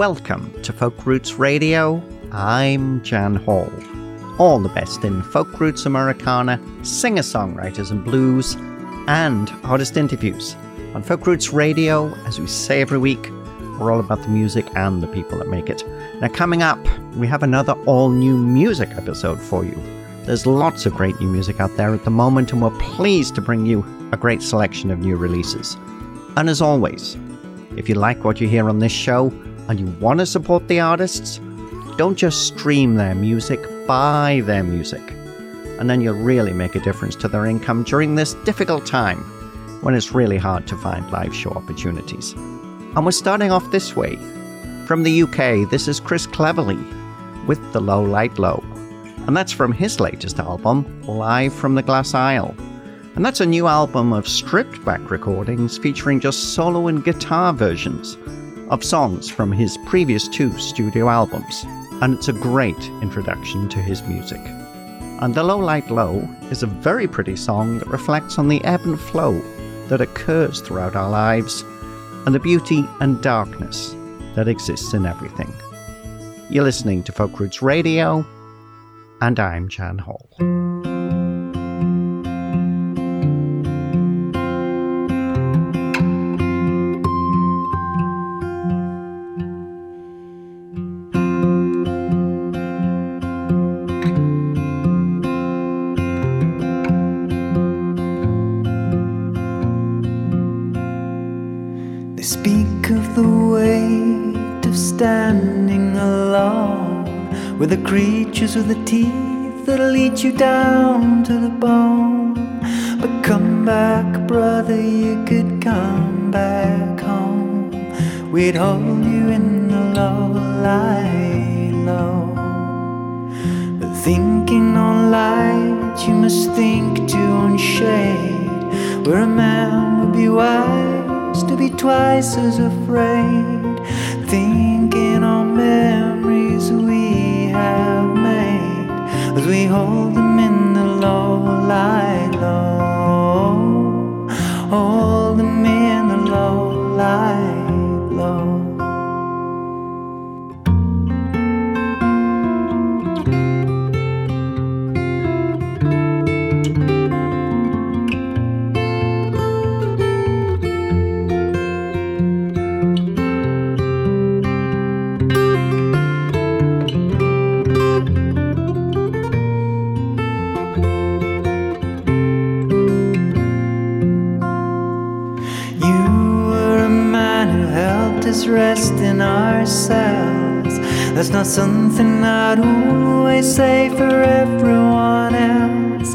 Welcome to Folk Roots Radio. I'm Jan Hall. All the best in folk roots Americana, singer songwriters and blues, and artist interviews. On Folk Roots Radio, as we say every week, we're all about the music and the people that make it. Now, coming up, we have another all new music episode for you. There's lots of great new music out there at the moment, and we're pleased to bring you a great selection of new releases. And as always, if you like what you hear on this show and you want to support the artists, don't just stream their music, buy their music. And then you'll really make a difference to their income during this difficult time when it's really hard to find live show opportunities. And we're starting off this way. From the UK, this is Chris Cleverley with The Low Light Low. And that's from his latest album, Live from the Glass Isle. And that's a new album of stripped back recordings featuring just solo and guitar versions of songs from his previous two studio albums and it's a great introduction to his music. And The Low Light Low is a very pretty song that reflects on the ebb and flow that occurs throughout our lives and the beauty and darkness that exists in everything. You're listening to Folk Roots Radio, and I'm Jan Hall. We're standing alone with the creatures with the teeth that'll eat you down to the bone. But come back, brother, you could come back home. We'd hold you in the low light low. But thinking on light, you must think too on shade. Where a man would be wise be twice as afraid. Thinking on memories we have made as we hold them in the low light low. Hold oh, something I'd always say for everyone else.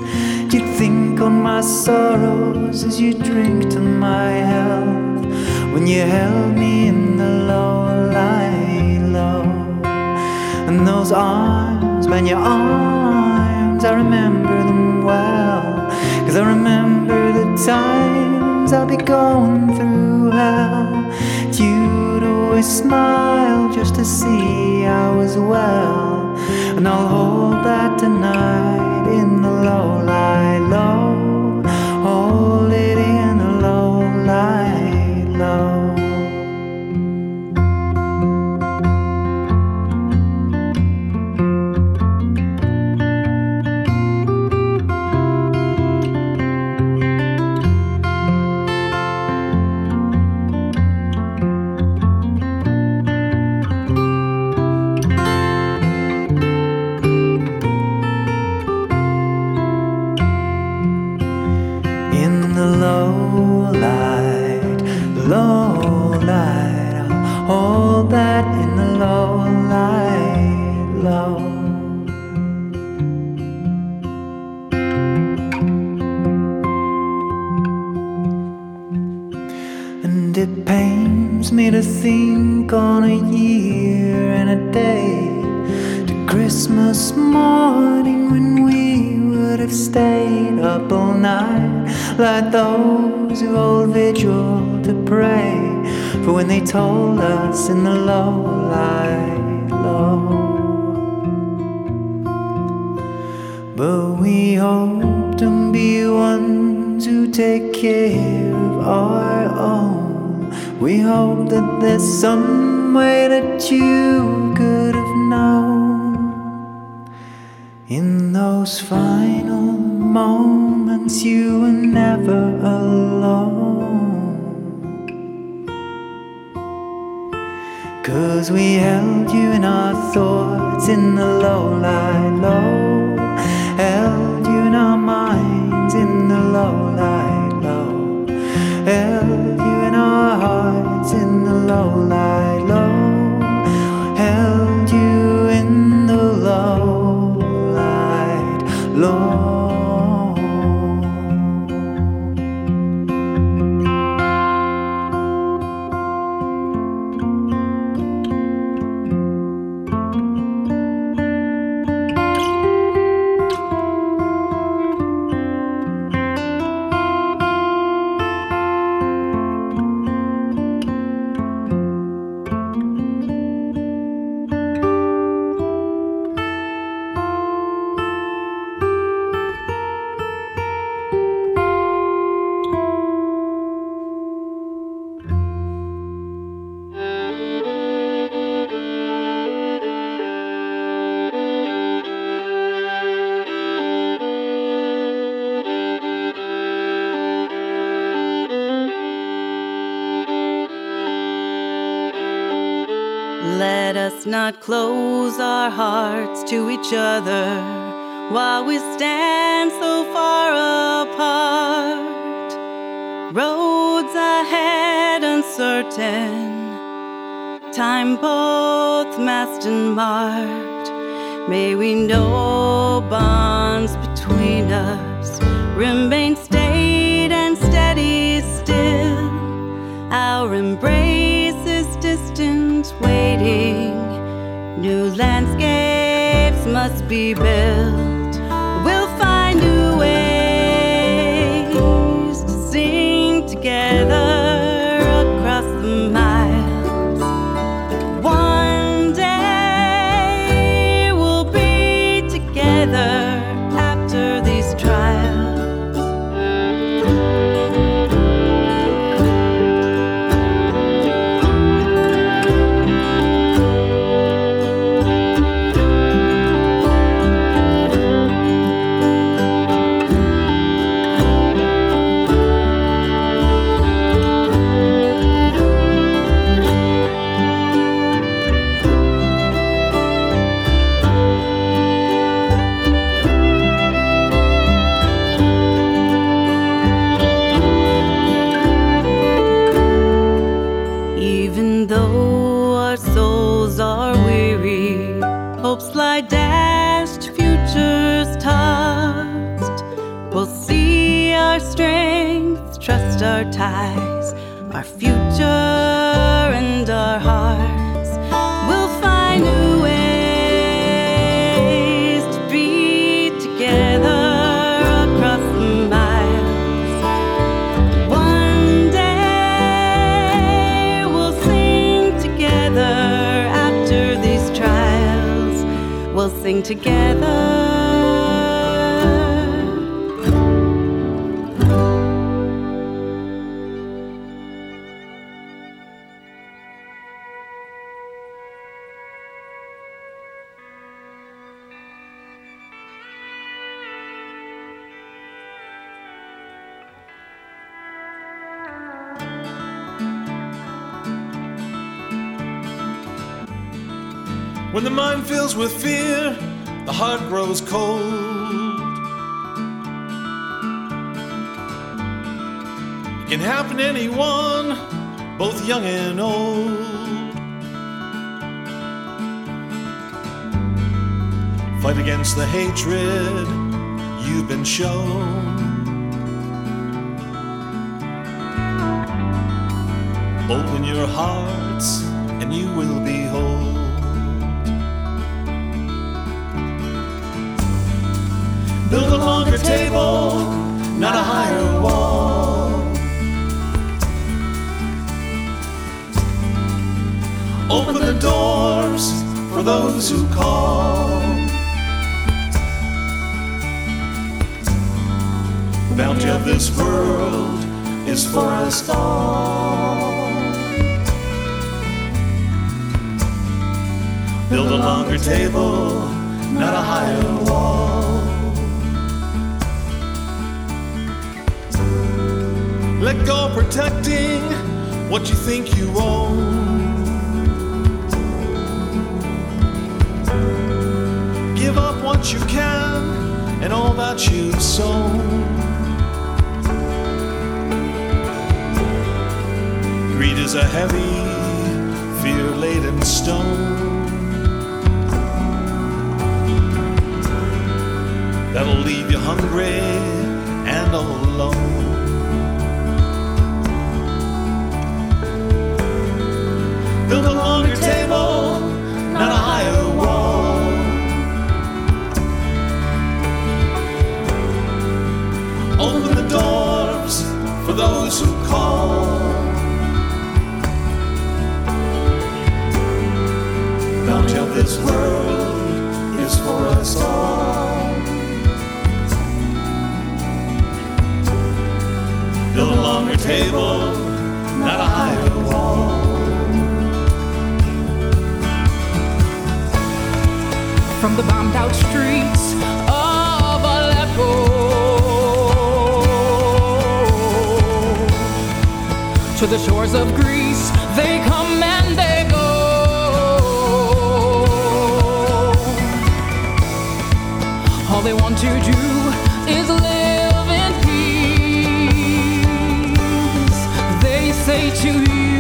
You'd think on my sorrows as you drink to my health. When you held me in the low light low. And those arms, man, your arms, I remember them well. Cause I remember the times I'll be going through hell. You'd always smile just to see I was well. And I'll hold that tonight each other while we stand so far apart. Roads ahead uncertain, time both masked and marked. May we know bonds between us remain stayed and steady still. Our embrace is distant, waiting. New landscapes must be built. With fear, the heart grows cold. It can happen to anyone, both young and old. Fight against the hatred you've been shown. Open your hearts and you will be whole. Build a longer table, not a higher wall. Open the doors for those who call. The bounty of this world is for us all. Build a longer table, not a higher wall. Let go protecting what you think you own. Give up what you can and all that you've sown. Greed is a heavy, fear laden stone that'll leave you hungry and all alone. Build a longer table, not a higher wall. Open the doors for those who call. Bounty of this world is for us all. Build a longer table, not a higher wall. From the bombed out streets of Aleppo to the shores of Greece. They come and they go. All they want to do is live in peace. They say to you,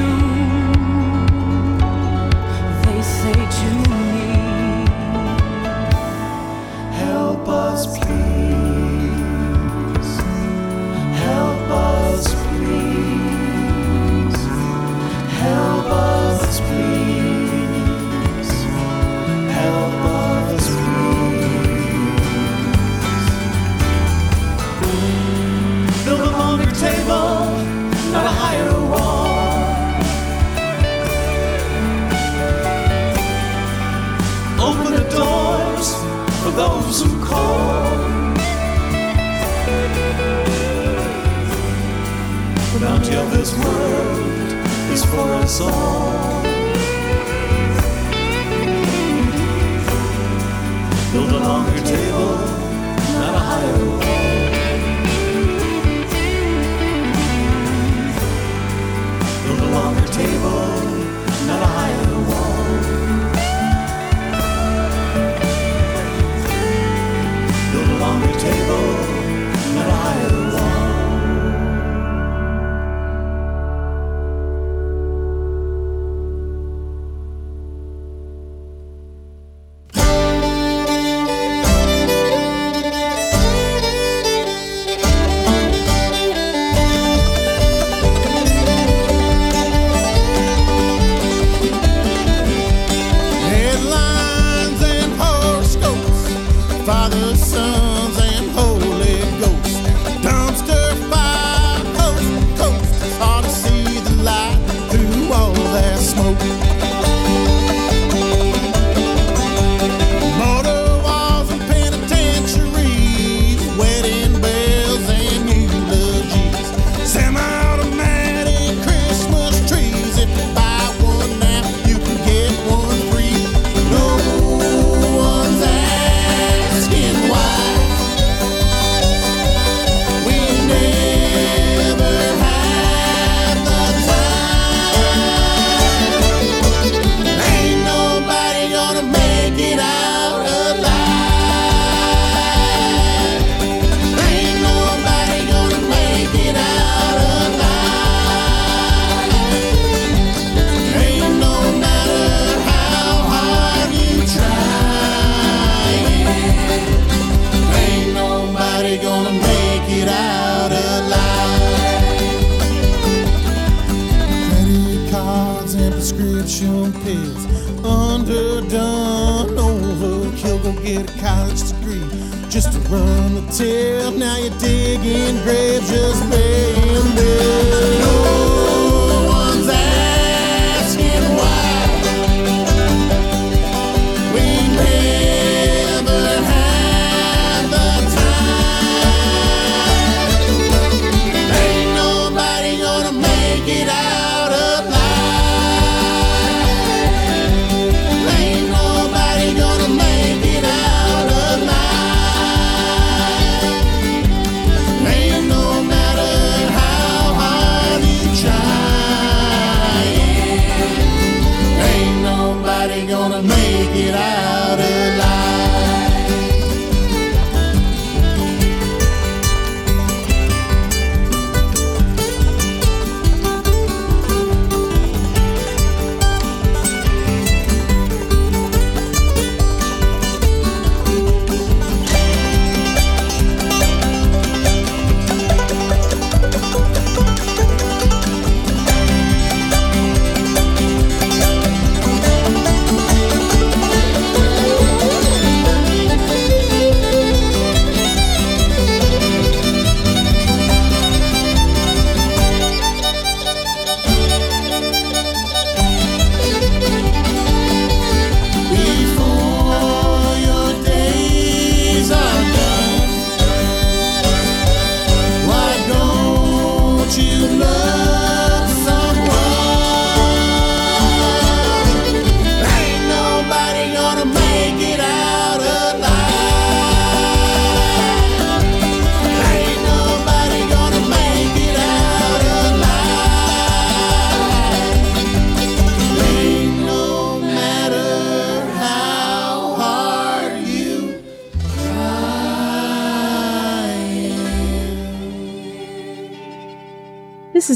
Build a longer table, not a higher wall.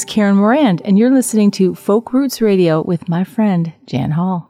Karen Morand, and you're listening to Folk Roots Radio with my friend Jan Hall.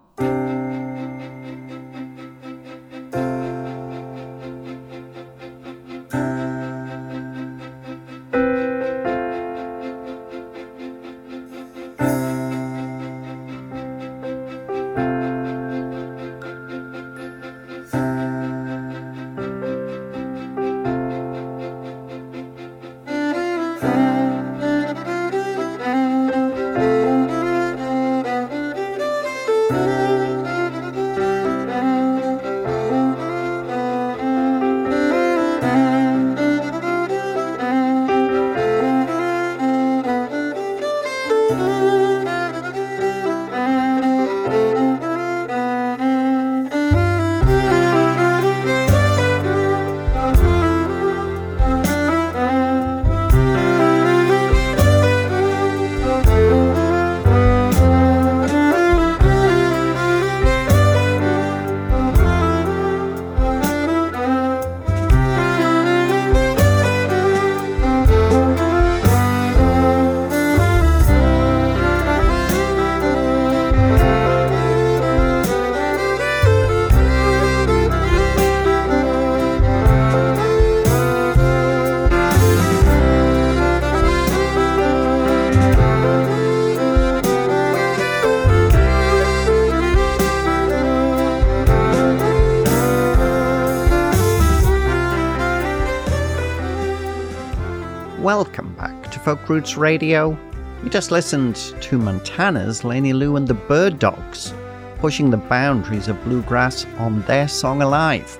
Folk Roots Radio. You just listened to Montana's Laney Lou and the Bird Dogs, pushing the boundaries of bluegrass on their song Alive.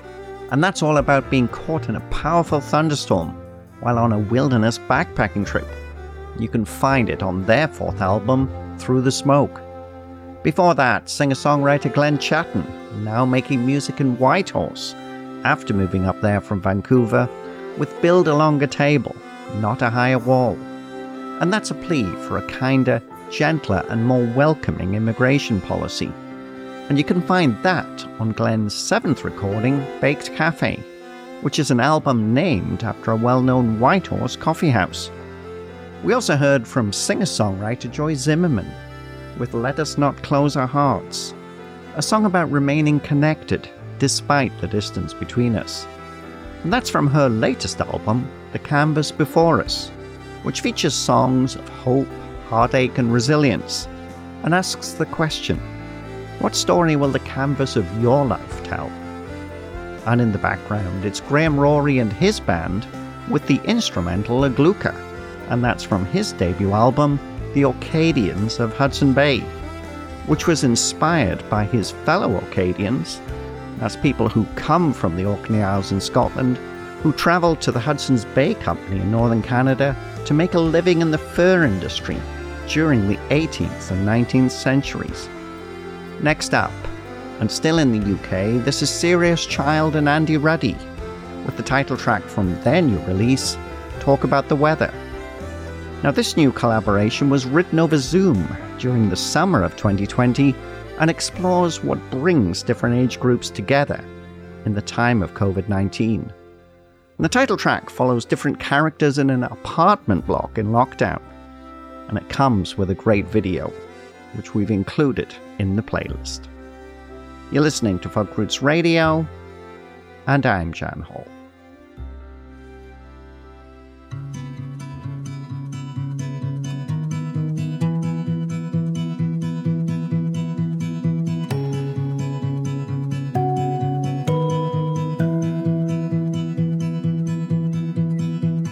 And that's all about being caught in a powerful thunderstorm while on a wilderness backpacking trip. You can find it on their fourth album, Through the Smoke. Before that, singer songwriter Glenn Chatten, now making music in Whitehorse, after moving up there from Vancouver, with Build a Longer Table not a higher wall. And that's a plea for a kinder, gentler, and more welcoming immigration policy. And you can find that on Glenn's seventh recording, Baked Cafe, which is an album named after a well known Whitehorse coffee house. We also heard from singer songwriter Joy Zimmerman with Let Us Not Close Our Hearts, a song about remaining connected despite the distance between us. And that's from her latest album, The Canvas Before Us, which features songs of hope, heartache, and resilience, and asks the question what story will the canvas of your life tell? And in the background, it's Graham Rorie and his band with the instrumental Agluka, and that's from his debut album, The Orcadians of Hudson Bay, which was inspired by his fellow Orcadians as people who come from the Orkney Isles in Scotland, who travelled to the Hudson's Bay Company in northern Canada to make a living in the fur industry during the 18th and 19th centuries. Next up, and still in the UK, this is Serious Child and Andy Ruddy, with the title track from their new release, Talk About the Weather. Now, this new collaboration was written over Zoom during the summer of 2020 and explores what brings different age groups together in the time of COVID 19. The title track follows different characters in an apartment block in lockdown, and it comes with a great video, which we've included in the playlist. You're listening to Folk Roots Radio, and I'm Jan Hall.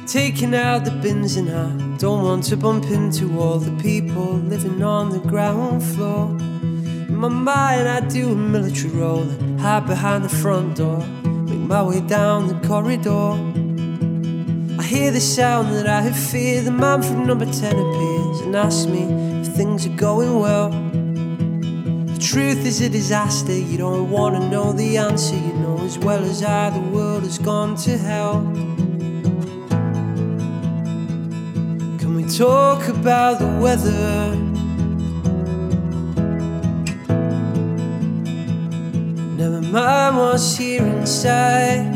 Taking out the bins and I don't want to bump into all the people living on the ground floor. In my mind, I do a military roll and hide behind the front door. Make my way down the corridor. I hear the sound that I have feared. The man from number 10 appears and asks me if things are going well. The truth is a disaster. You don't want to know the answer. You know as well as I, the world has gone to hell. Talk about the weather. Never mind what's here inside.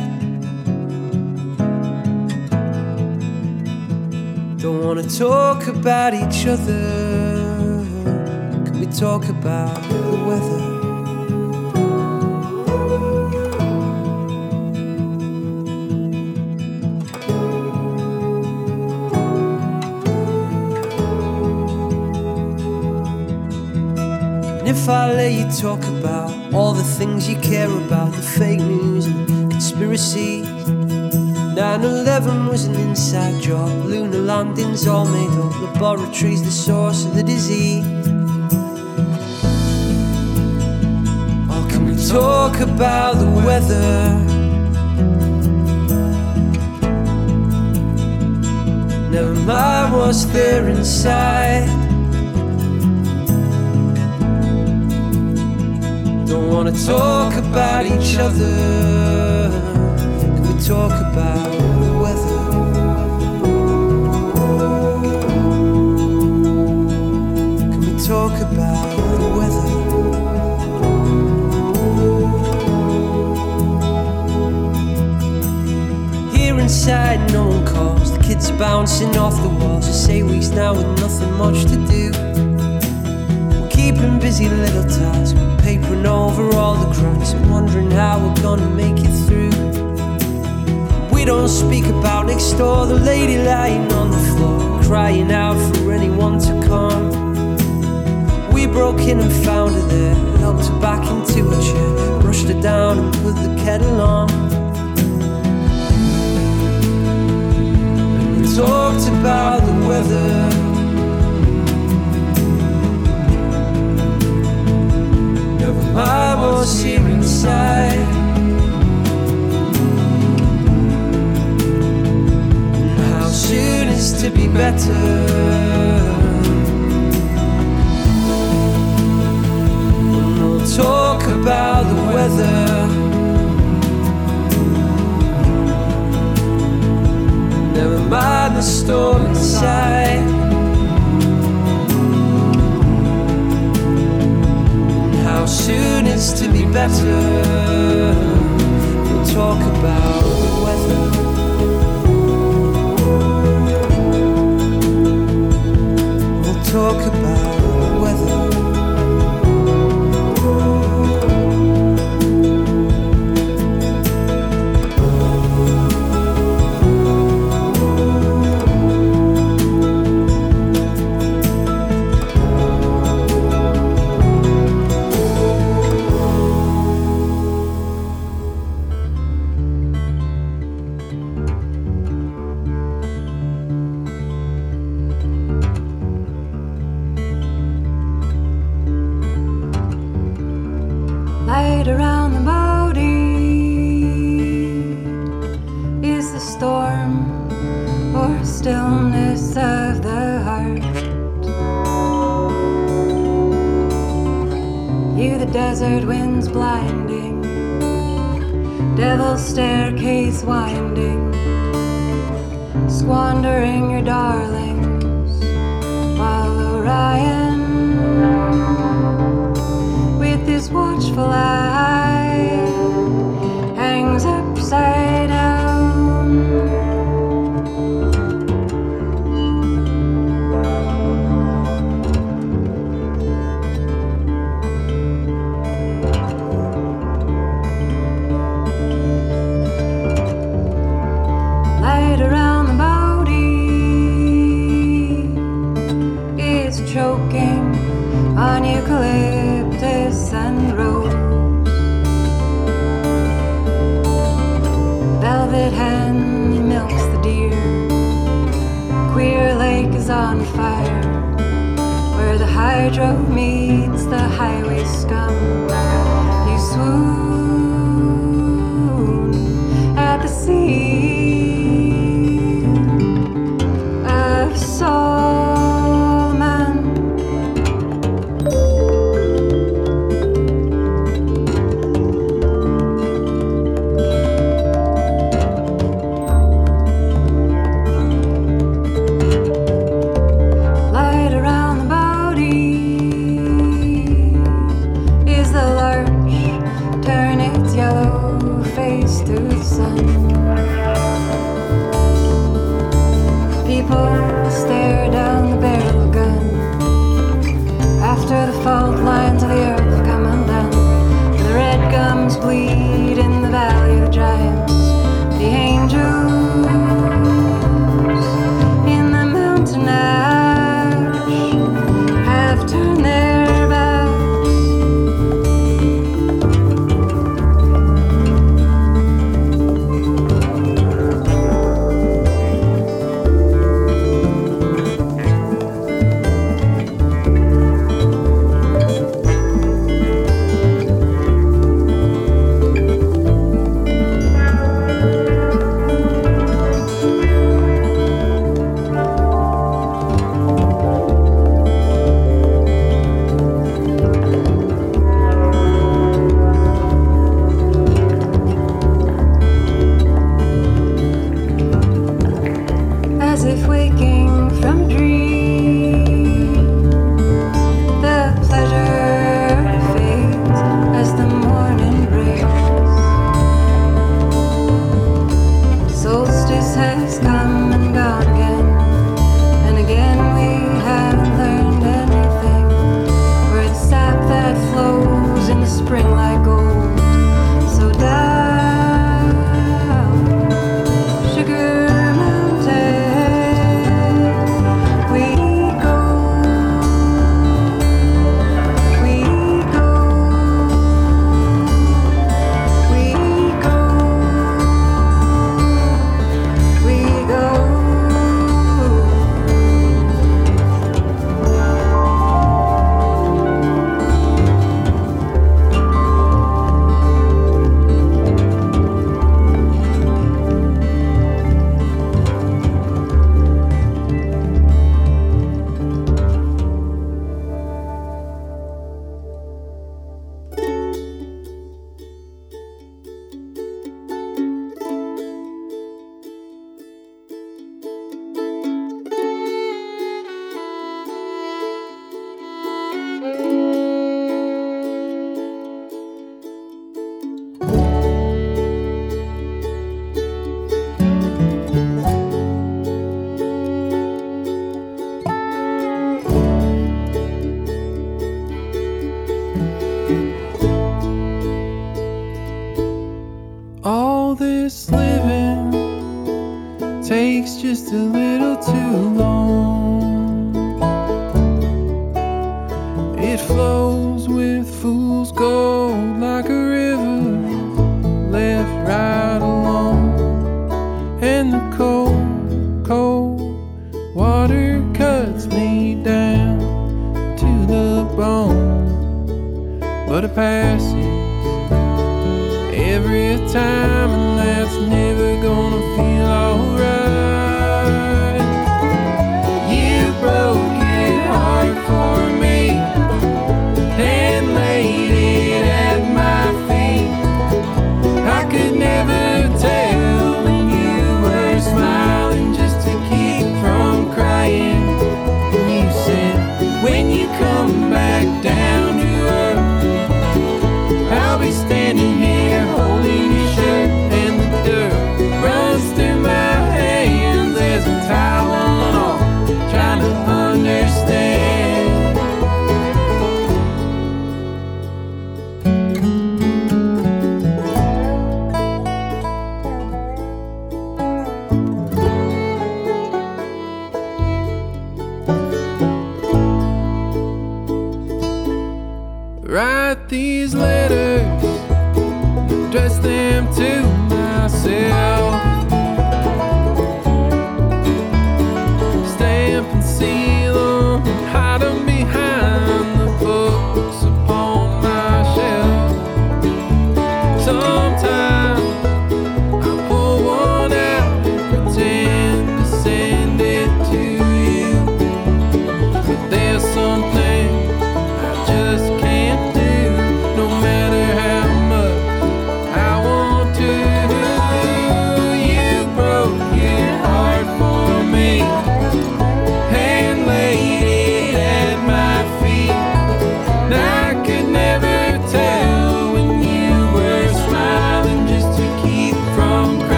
Don't wanna talk about each other. Can we talk about the weather? If I let you talk about all the things you care about, the fake news and conspiracies. 9 11 was an inside job, lunar landings all made up, laboratories the source of the disease. Or can we talk about the weather? Never mind what's there inside. Don't wanna talk about each other. Can we talk about the weather? Can we talk about the weather? Here inside, no one calls. The kids are bouncing off the walls. I say weeks now with nothing much to do. Keeping busy little we're papering over all the cracks and wondering how we're gonna make it through. We don't speak about next door, the lady lying on the floor, crying out for anyone to come. We broke in and found her there, helped her back into a chair, brushed her down and put the kettle on. And we talked about the weather. Never mind here inside. How soon is to be better. We'll talk about the weather. Never mind the storm inside. It's to be better. We'll talk about the weather. We'll talk about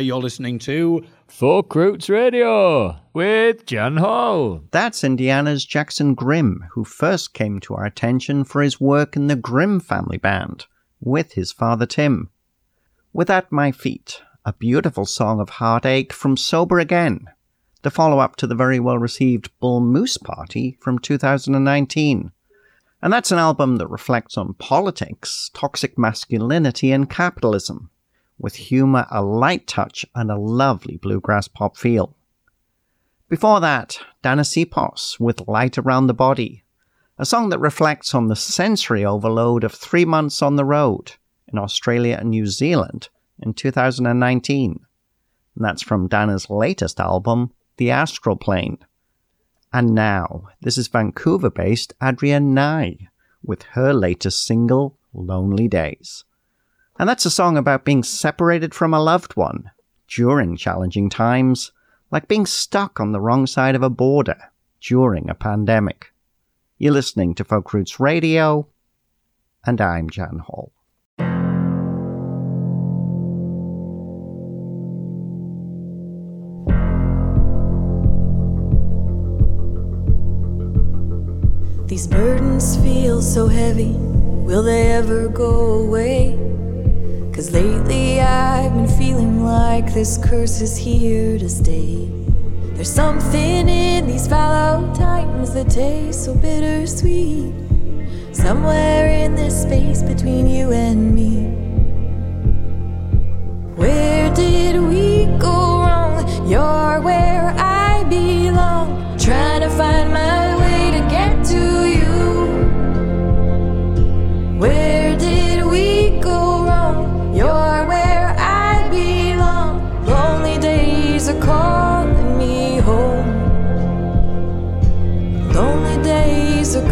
you're listening to Folk Roots Radio with Jan Hall. That's Indiana's Jackson Grimm, who first came to our attention for his work in the Grimm family band with his father Tim. With At My Feet, a beautiful song of heartache from Sober Again, the follow up to the very well received Bull Moose Party from 2019. And that's an album that reflects on politics, toxic masculinity, and capitalism, with humour, a light touch, and a lovely bluegrass pop feel. Before that, Dana Sipos with Light Around the Body, a song that reflects on the sensory overload of three months on the road in Australia and New Zealand in 2019. And that's from Dana's latest album, The Astral Plane. And now, this is Vancouver based Adrienne Nye with her latest single, Lonely Days. And that's a song about being separated from a loved one during challenging times, like being stuck on the wrong side of a border during a pandemic. You're listening to Folk Roots Radio, and I'm Jan Hall. These burdens feel so heavy. Will they ever go away? Cause lately I've been feeling like this curse is here to stay. There's something in these fallow times that tastes so bittersweet. Somewhere in this space between you and me. Where did we go wrong? You're where I belong. Trying to find my way to get to you. Where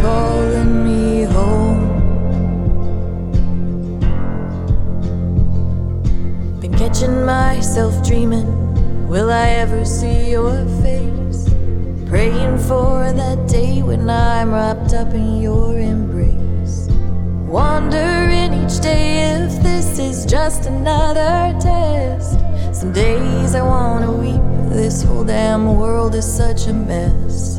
calling me home. Been catching myself dreaming. Will I ever see your face? Praying for that day when I'm wrapped up in your embrace. Wondering each day if this is just another test. Some days I wanna weep. This whole damn world is such a mess.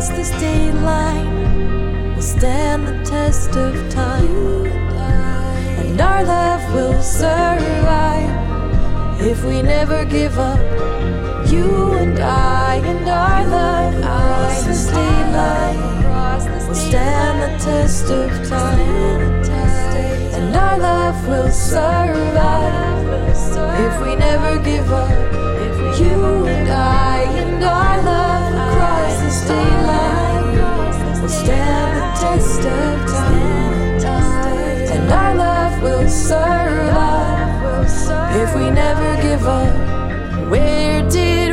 across this state line will stand the test of time. And our love will survive if we never give up. You and I and our love across the state line will stand the test of time. And our love will survive if we never give up. You and I and our love test of time. And our love will survive if we never give up. Where did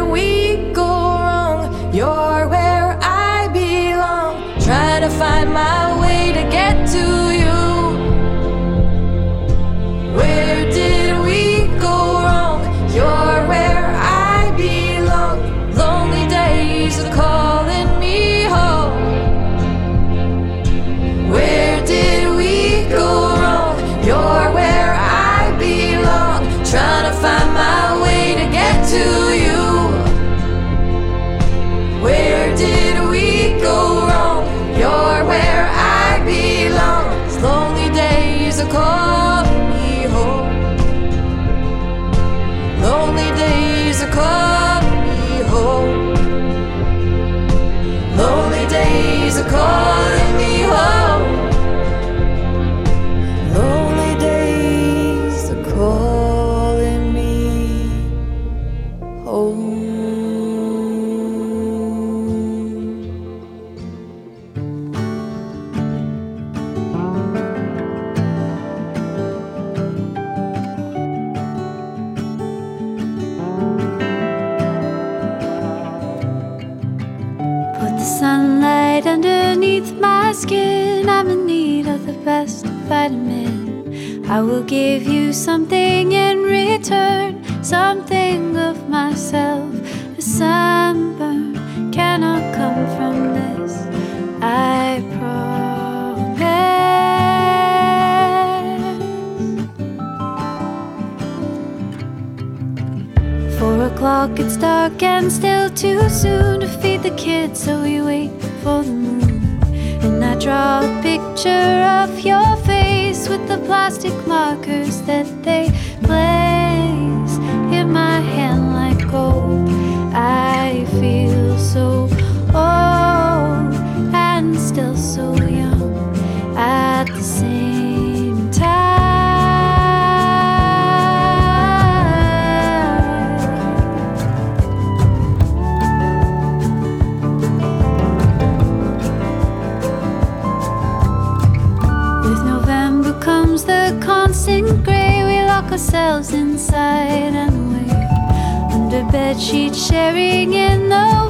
I will give you something in return, something of myself. A sunburn cannot come from this. I promise. Four o'clock, it's dark and still too soon to feed the kids, so we wait for the moon. And I draw a picture of your face with the plastic markers that they place in my hand like gold. I feel so old ourselves inside and under under bed sheets, sharing in the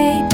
baby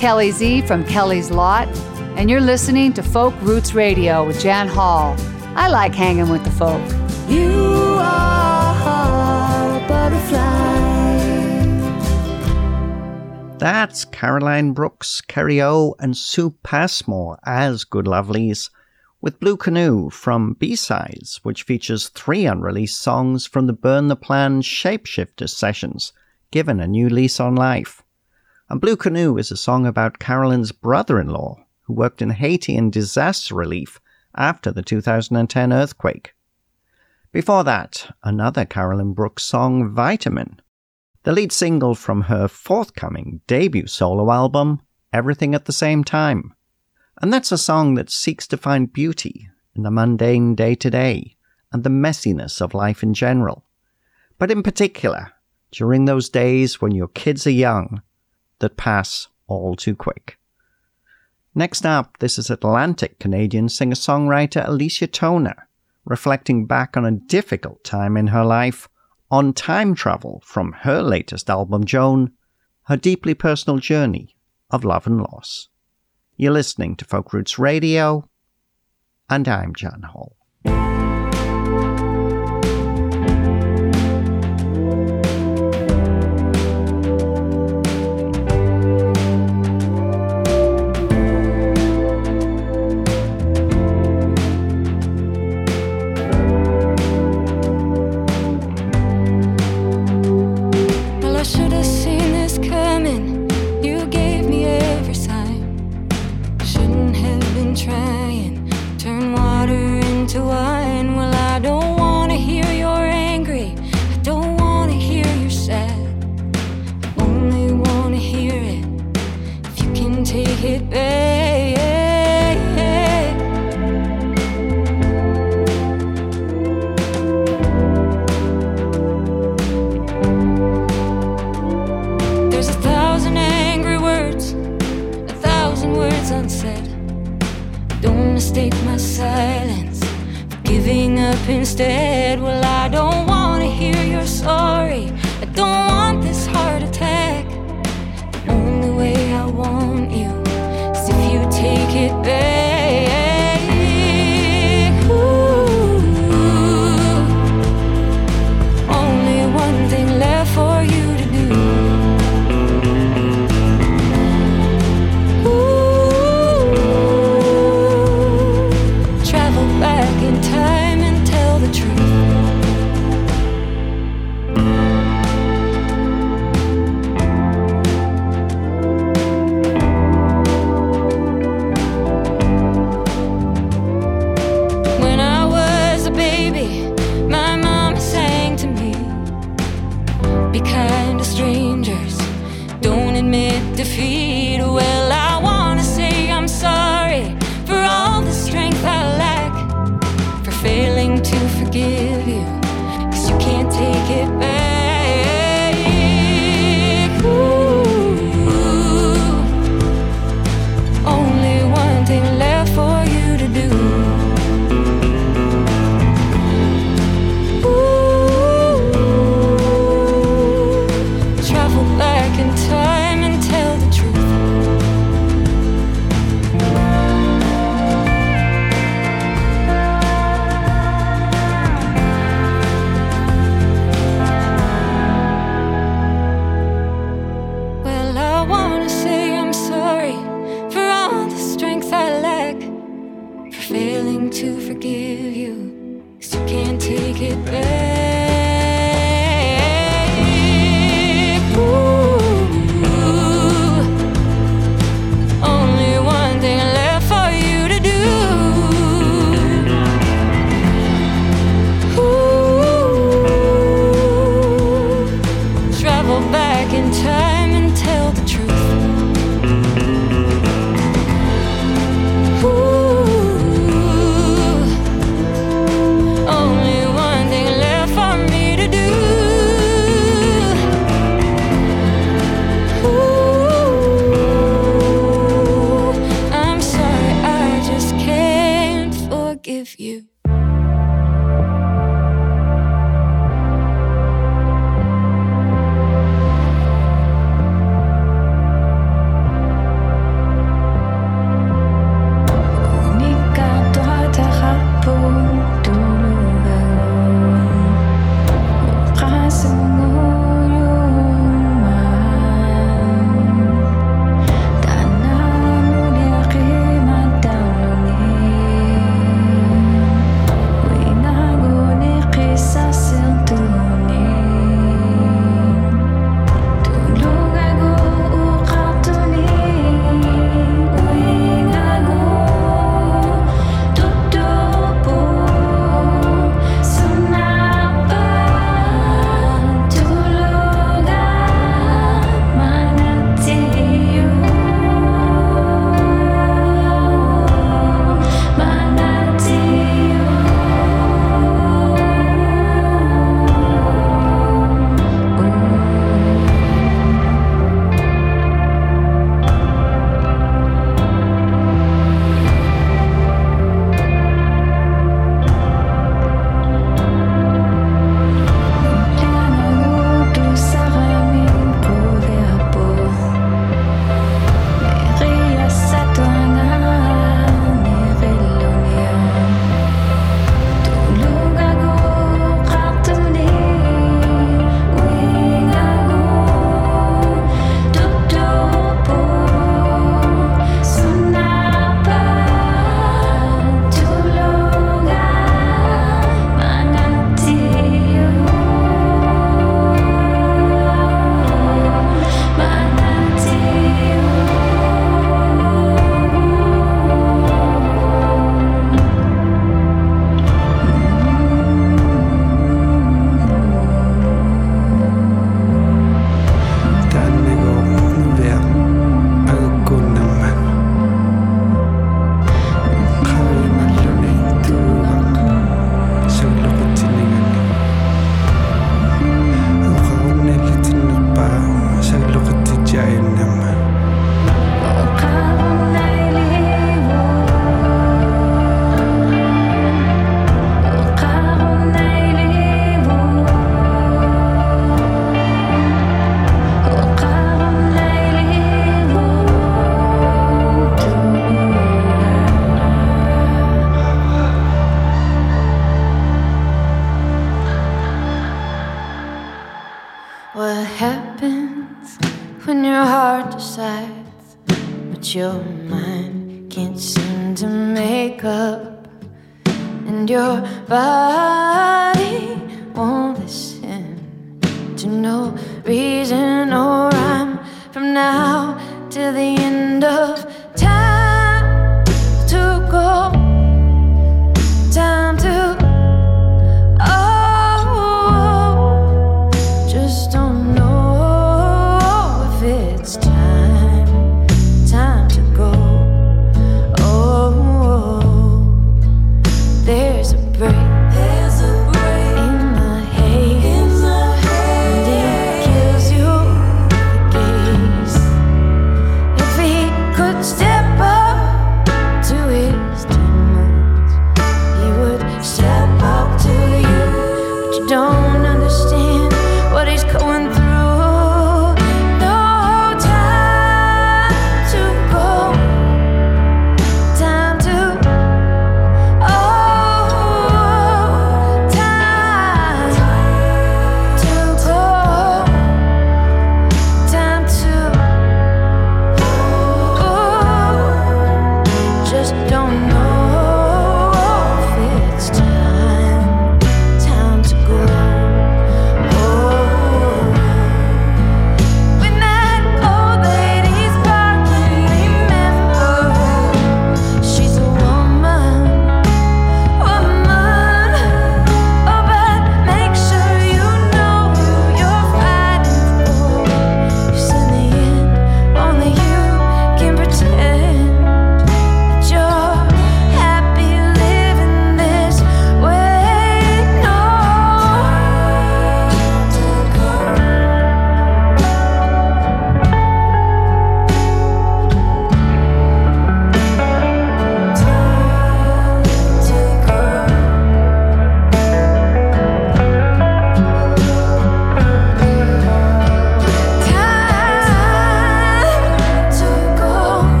Kelly Z from Kelly's Lot, and you're listening to Folk Roots Radio with Jan Hall. I like hanging with the folk. You are a butterfly. That's Caroline Brooks, Kerri Ough, and Sue Passmore as Good Lovelies, with Blue Canoe from B-Sides, which features three unreleased songs from the Burn the Plan Shapeshifters sessions, given a new lease on life. And Blue Canoe is a song about Caroline's brother-in-law, who worked in Haiti in disaster relief after the 2010 earthquake. Before that, another Caroline Brooks song, Vitamin, the lead single from her forthcoming debut solo album, Everything at the Same Time. And that's a song that seeks to find beauty in the mundane day to day and the messiness of life in general. But in particular, during those days when your kids are young that pass all too quick. Next up, this is Atlantic Canadian singer songwriter Alicia Toner, reflecting back on a difficult time in her life on time travel from her latest album, Joan, her deeply personal journey of love and loss. You're listening to Folk Roots Radio, and I'm Jan Hall.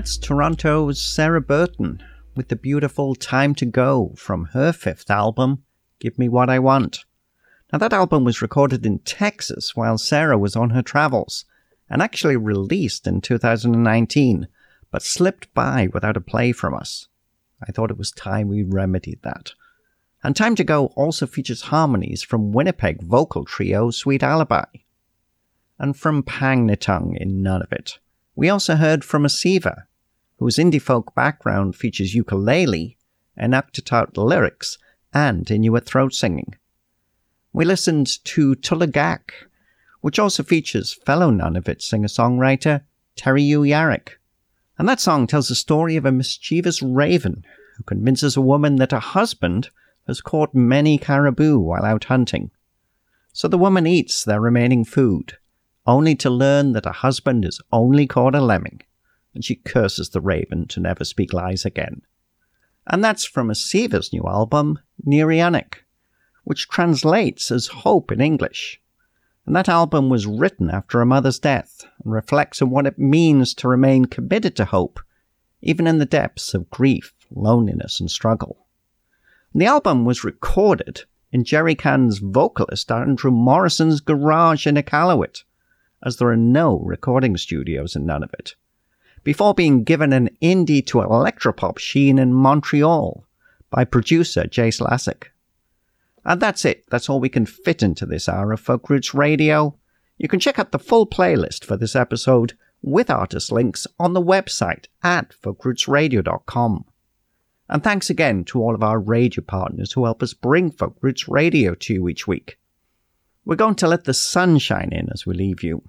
That's Toronto's Sarah Burton with the beautiful Time to Go from her fifth album, Give Me What I Want. Now, that album was recorded in Texas while Sarah was on her travels and actually released in 2019, but slipped by without a play from us. I thought it was time we remedied that. And Time to Go also features harmonies from Winnipeg vocal trio Sweet Alibi. And from Pangnirtung in Nunavut. We also heard from Aasiva, whose indie folk background features ukulele, Inuktitut lyrics, and Inuit throat singing. We listened to Tulugaq, which also features fellow Nunavut singer-songwriter Terry Uyarak. And that song tells the story of a mischievous raven who convinces a woman that her husband has caught many caribou while out hunting. So the woman eats their remaining food, only to learn that her husband has only caught a lemming, and she curses the raven to never speak lies again. And that's from Aasiva's new album, Niriunniq, which translates as hope in English. And that album was written after a mother's death and reflects on what it means to remain committed to hope, even in the depths of grief, loneliness, and struggle. And the album was recorded in Jerry Can's vocalist Andrew Morrison's garage in Iqaluit, as there are no recording studios in Nunavut, before being given an indie to electropop sheen in Montreal by producer Jace Lasek. And that's it. That's all we can fit into this hour of Folk Roots Radio. You can check out the full playlist for this episode with artist links on the website at folkrootsradio.com. And thanks again to all of our radio partners who help us bring Folk Roots Radio to you each week. We're going to let the sun shine in as we leave you.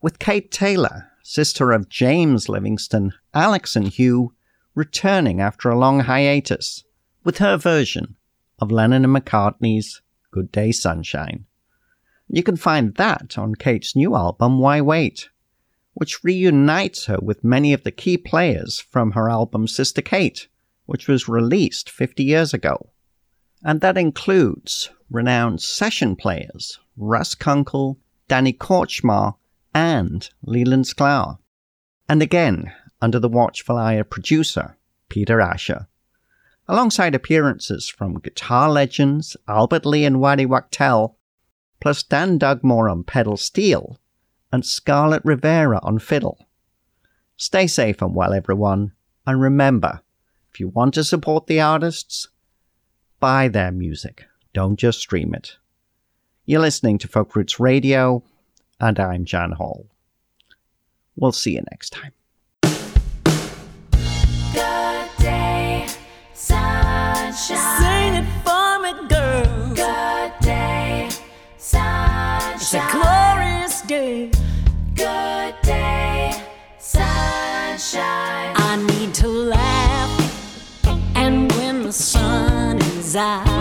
With Kate Taylor, sister of James Livingston, Alex, and Hugh, returning after a long hiatus with her version of Lennon and McCartney's Good Day Sunshine. You can find that on Kate's new album, Why Wait, which reunites her with many of the key players from her album Sister Kate, which was released 50 years ago. And that includes renowned session players Russ Kunkel, Danny Kortchmar, and Leland Sklar. And again, under the watchful eye of producer Peter Asher alongside appearances from guitar legends Albert Lee and Waddy Wachtel, plus Dan Dugmore on pedal steel and Scarlett Rivera on fiddle. Stay safe and well, everyone, and remember if you want to support the artists, buy their music, don't just stream it. You're listening to Folk Roots Radio, and I'm Jan Hall. We'll see you next time. Good day, sunshine. Sing it for me, girl. Good day, sunshine. It's a glorious day. Good day, sunshine. I need to laugh, and when the sun is out,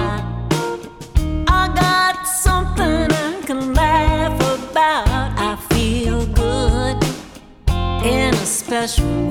in a